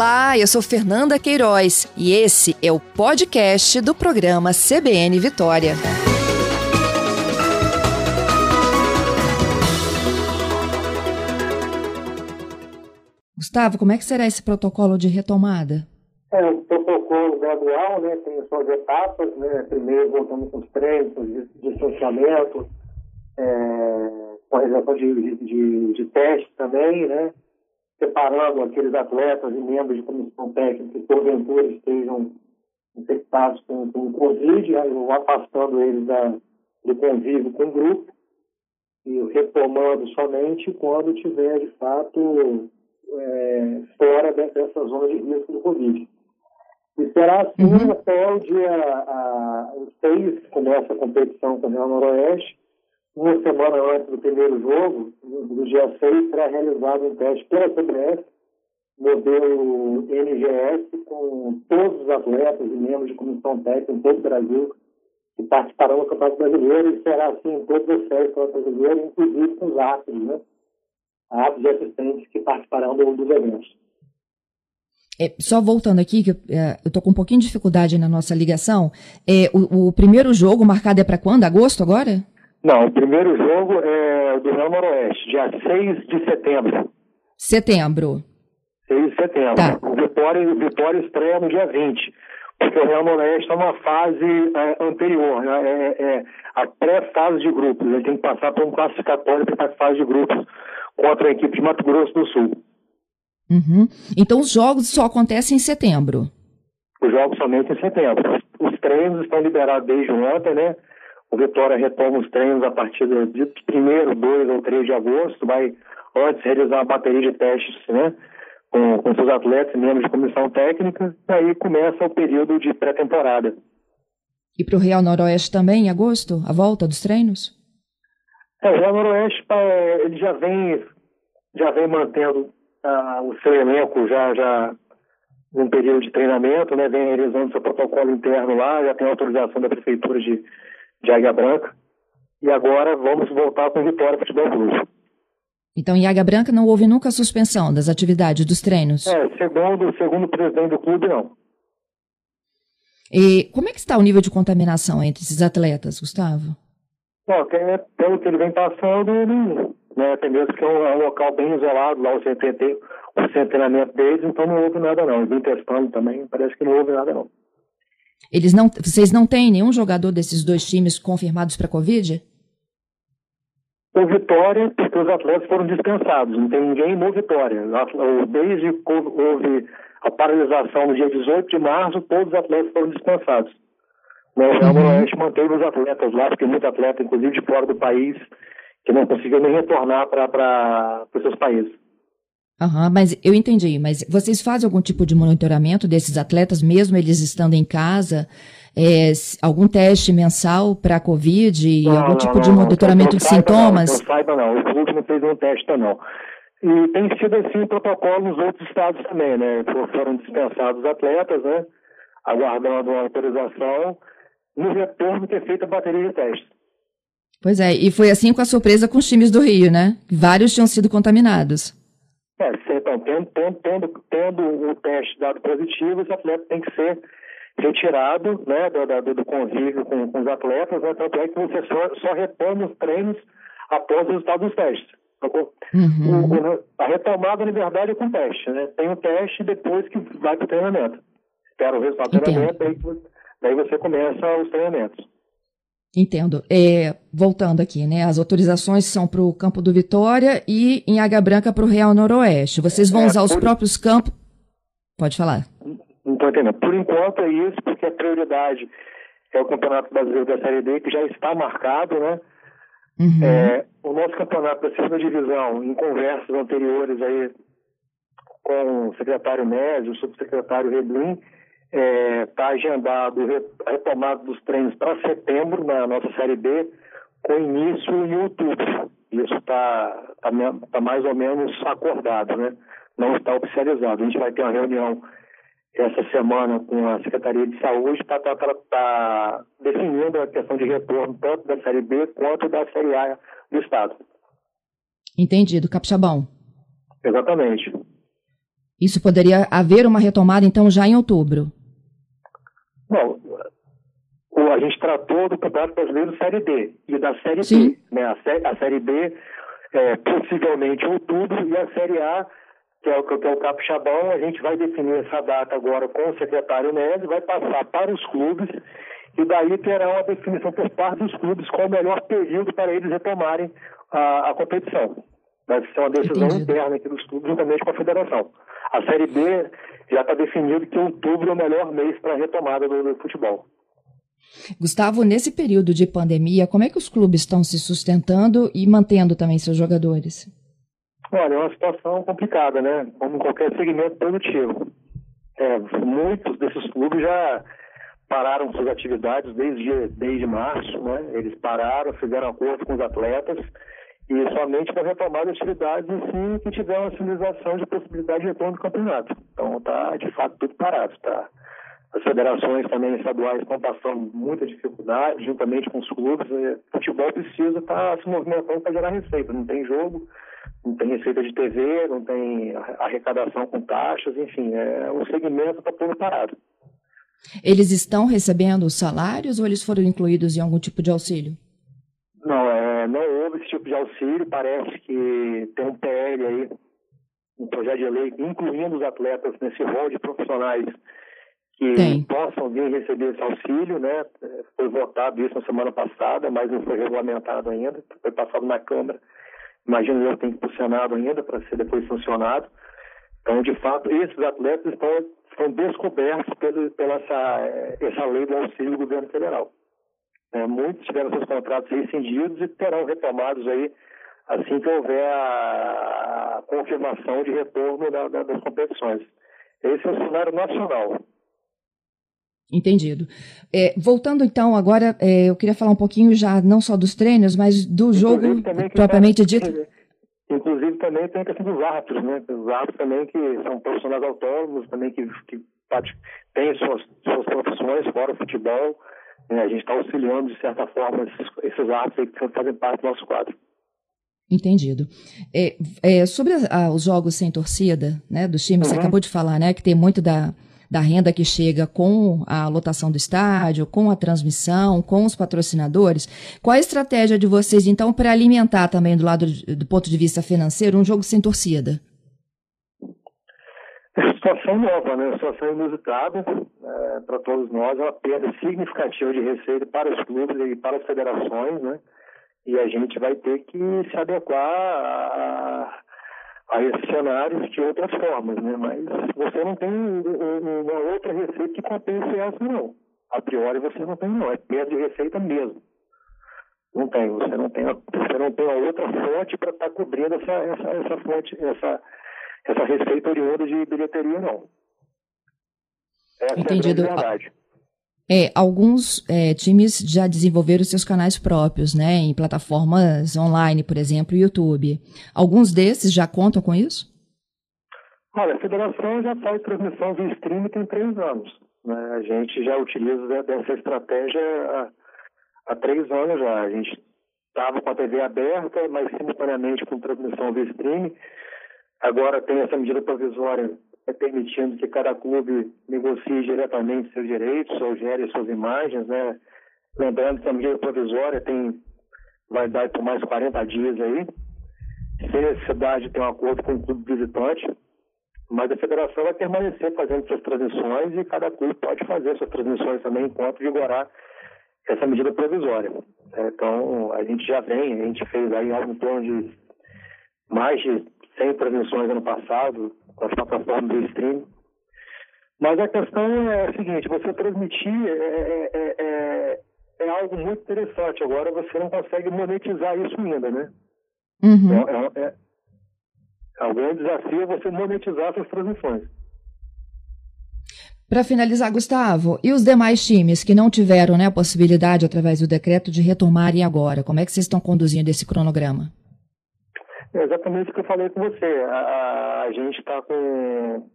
Olá, eu sou Fernanda Queiroz e esse é o podcast do programa CBN Vitória. Gustavo, como é que será esse protocolo de retomada? É um protocolo gradual, né? Tem suas etapas, né? Primeiro voltamos com os treinos, de distanciamento, é, com a realização de, de, de testes também, né? Separando aqueles atletas e membros de comissão técnica que porventura estejam infectados com, com Covid, né, afastando eles da, do convívio com o grupo e retomando somente quando tiver, de fato, é, fora dessa zona de risco do Covid. E será assim uhum. até o dia a, 6, que começa a competição com o Real Noroeste, uma semana antes do primeiro jogo, do dia 6, será realizado um teste pela CBF, modelo NGS, com todos os atletas e membros de comissão técnica em todo o Brasil que participarão do Campeonato Brasileiro e será assim em todas as séries do Campeonato Brasileiro, inclusive com os árbitros, né? Árbitros e assistentes que participarão do, dos eventos. É, só voltando aqui, que eu é, estou com um pouquinho de dificuldade na nossa ligação, é, o, o primeiro jogo marcado é para quando? Agosto agora? Não, o primeiro jogo é do Real Noroeste, dia 6 de setembro. Setembro. 6 de setembro. Tá. O Vitória, Vitória estreia no dia 20, porque o Real Noroeste está numa fase é, anterior, né? é, é, é a pré-fase de grupos. Ele tem que passar por um classificatório para a fase de grupos contra a equipe de Mato Grosso do Sul. Uhum. Então os jogos só acontecem em setembro? Os jogos somente em setembro. Os treinos estão liberados desde ontem, né? O Vitória retoma os treinos a partir de 1 2 ou 3 de agosto, vai antes realizar a bateria de testes né, com, com seus atletas e membros de comissão técnica, e aí começa o período de pré-temporada. E para o Real Noroeste também, em agosto, a volta dos treinos? É, o Real Noroeste ele já vem, já vem mantendo uh, o seu elenco já, já num período de treinamento, né, vem realizando seu protocolo interno lá, já tem autorização da Prefeitura de de Águia Branca. E agora vamos voltar com Vitória Futebol Clube. Então, em Águia Branca não houve nunca suspensão das atividades, dos treinos? É, segundo, segundo o presidente do clube, não. E como é que está o nível de contaminação entre esses atletas, Gustavo? Bom, pelo que ele vem passando, ele, né, tem mesmo que é um, é um, local bem isolado, lá o centenamento deles, então não houve nada não. Ele vem testando também, parece que não houve nada não. Eles não, vocês não têm nenhum jogador desses dois times confirmados para Covid? O Vitória, porque os atletas foram dispensados, não tem ninguém no Vitória. Desde que houve a paralisação no dia 18 de março, todos os atletas foram dispensados. O Real uhum. Noroeste manteve os atletas lá, porque muito atleta, inclusive de fora do país, que não conseguiu nem retornar para os seus países. Uhum, mas eu entendi, mas vocês fazem algum tipo de monitoramento desses atletas, mesmo eles estando em casa? É, algum teste mensal para a Covid? Não, algum não, tipo não, de monitoramento de sintomas? Não, saiba não, o clube não fez um teste não. E tem sido assim o protocolo nos outros estados também, né? Foram dispensados os atletas, né? Aguardando a autorização, no retorno ter feito a bateria de testes. Pois é, e foi assim com a surpresa com os times do Rio, né? Vários tinham sido contaminados. É, então, tendo, tendo, tendo, o teste dado positivo, esse atleta tem que ser retirado né, do, do, convívio com, com, os atletas, né, tanto é que você só, só retoma os treinos após o resultado dos testes. Uhum. O, o, a retomada, na verdade, é com teste. Né? Tem o teste depois que vai para o treinamento. Espera o resultado do treinamento, daí, daí você começa os treinamentos. Entendo. É, voltando aqui, né? As autorizações são para o Campo do Vitória e em Águia Branca para o Real Noroeste. Vocês vão é, usar os por... próprios campos? Pode falar. Não estou entendendo. Por enquanto é isso, porque a prioridade é o Campeonato Brasileiro da Série D, que já está marcado, né? Uhum. É, o nosso campeonato da segunda divisão, em conversas anteriores aí com o secretário Médio, o subsecretário Reblin, está é, tá agendado a retomada dos treinos para setembro na nossa Série B, com início em outubro. Isso está tá, tá mais ou menos acordado, né? não está oficializado. A gente vai ter uma reunião essa semana com a Secretaria de Saúde para estar tá, tá, tá definindo a questão de retorno tanto da Série B quanto da Série A do Estado. Entendido, Capixabão. Exatamente. Isso poderia haver uma retomada, então, já em outubro? Bom, a gente tratou do Campeonato Brasileiro Série D e da Série Sim. B. Né? A, série, a Série B, é, possivelmente em outubro, e a Série A, que é o, que é o Capixabão, a gente vai definir essa data agora com o secretário Neves, vai passar para os clubes, e daí terá uma definição por parte dos clubes qual o melhor período para eles retomarem a, a competição. Vai ser uma decisão Entendi. interna aqui dos clubes, juntamente com a federação. A Série B já está definido que outubro é o melhor mês para a retomada do, do futebol. Gustavo, nesse período de pandemia, como é que os clubes estão se sustentando e mantendo também seus jogadores? Olha, é uma situação complicada, né? Como qualquer segmento produtivo. É, muitos desses clubes já pararam suas atividades desde, desde março, né? Eles pararam, fizeram acordo com os atletas e somente vão retomar as atividades assim que tiver uma sinalização de possibilidade de retorno do campeonato. Então está, de fato, tudo parado, tá? As federações também estaduais estão passando muita dificuldade, juntamente com os clubes. O futebol precisa estar tá se movimentando para gerar receita. Não tem jogo, não tem receita de TV, não tem arrecadação com taxas, enfim, é, o segmento está todo parado. Eles estão recebendo os salários ou eles foram incluídos em algum tipo de auxílio? Tipo de auxílio. Parece que tem um PL aí, um projeto de lei, incluindo os atletas nesse rol de profissionais que Tem. possam vir receber esse auxílio, né? Foi votado isso na semana passada, mas não foi regulamentado ainda, foi passado na Câmara. Imagino eu que tem que ir para o Senado ainda para ser depois sancionado. Então, de fato, esses atletas estão, estão descobertos pelo, pela essa, essa lei do auxílio do governo federal. É, muitos tiveram seus contratos rescindidos e terão retomados aí assim que houver a, confirmação de retorno da, da, das competições. Esse é o cenário nacional. Entendido. É, voltando então agora, é, eu queria falar um pouquinho já não só dos treinos, mas do jogo propriamente dito. Inclusive também tem a questão dos árbitros, né? Os árbitros também que são profissionais autônomos, também que, que têm suas, suas profissões fora o futebol. Né? A gente está auxiliando, de certa forma, esses, esses árbitros que fazem parte do nosso quadro. Entendido. É, é sobre a, os jogos sem torcida, né, dos times, uhum. você acabou de falar, né, que tem muito da, da renda que chega com a lotação do estádio, com a transmissão, com os patrocinadores. Qual a estratégia de vocês, então, para alimentar também, do lado do ponto de vista financeiro, um jogo sem torcida? É situação nova, né? Situação inusitada é, para todos nós, é uma perda significativa de receita para os clubes e para as federações, né? E a gente vai ter que se adequar a, a esse cenário de outras formas, né? Mas você não tem uma outra receita que compense essa, não. A priori você não tem, não. É perda de receita mesmo. Não tem. Você não tem, você não tem a outra fonte para estar tá cobrindo essa, essa, essa fonte, essa, essa receita oriunda de bilheteria, não. Essa Entendido. é a verdade. É, alguns é, times já desenvolveram seus canais próprios, né, em plataformas online, por exemplo, YouTube. Alguns desses já contam com isso? Olha, a federação já faz transmissão via streaming tem três anos. Né? A gente já utiliza dessa estratégia há, há três anos já. A gente estava com a TV aberta, mas simultaneamente com transmissão via streaming. Agora tem essa medida provisória permitindo que cada clube negocie diretamente seus direitos ou gere suas imagens, né? Lembrando que a medida provisória tem vai dar por mais 40 dias aí, sem necessidade de ter um acordo com o clube visitante, mas a federação vai permanecer fazendo suas transmissões e cada clube pode fazer suas transmissões também enquanto vigorar essa medida provisória. Então, a gente já vem, a gente fez aí em torno de mais de 100 transmissões ano passado, as plataformas do streaming. Mas a questão é a seguinte, você transmitir é, é, é, é, é algo muito interessante. Agora você não consegue monetizar isso ainda, né? Uhum. É, é, é, um grande desafio você monetizar essas transmissões. Para finalizar, Gustavo, e os demais times que não tiveram né, a possibilidade, através do decreto, de retomarem agora? Como é que vocês estão conduzindo esse cronograma? É exatamente o que eu falei com você. A, a gente está com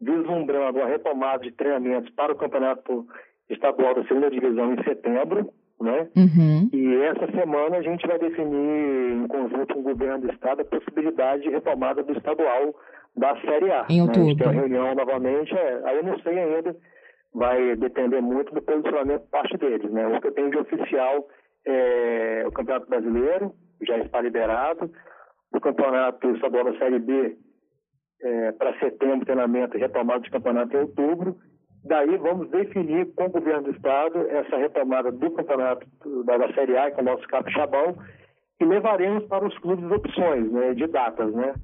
vislumbrando a retomada de treinamentos para o campeonato estadual da segunda divisão em setembro, né? Uhum. E essa semana a gente vai definir, em conjunto com o governo do estado, a possibilidade de retomada do estadual da Série A. Em outubro. Né? A gente tem a reunião novamente, é, aí eu não sei ainda, vai depender muito do posicionamento por parte deles. Né? O que eu tenho de oficial é o Campeonato Brasileiro, já está liberado, o Campeonato Estadual da Série B é, para setembro, treinamento retomada de campeonato em outubro. Daí vamos definir com o governo do estado essa retomada do campeonato da, da Série A, que é o nosso capixabão, e levaremos para os clubes opções né, de datas, né?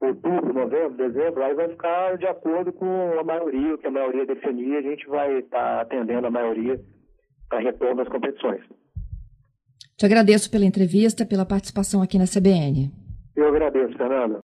Outubro, novembro, dezembro, aí vai ficar de acordo com a maioria, o que a maioria definir, a gente vai estar tá atendendo a maioria para retorno das competições. Te agradeço pela entrevista, pela participação aqui na CBN. Eu agradeço, Fernanda.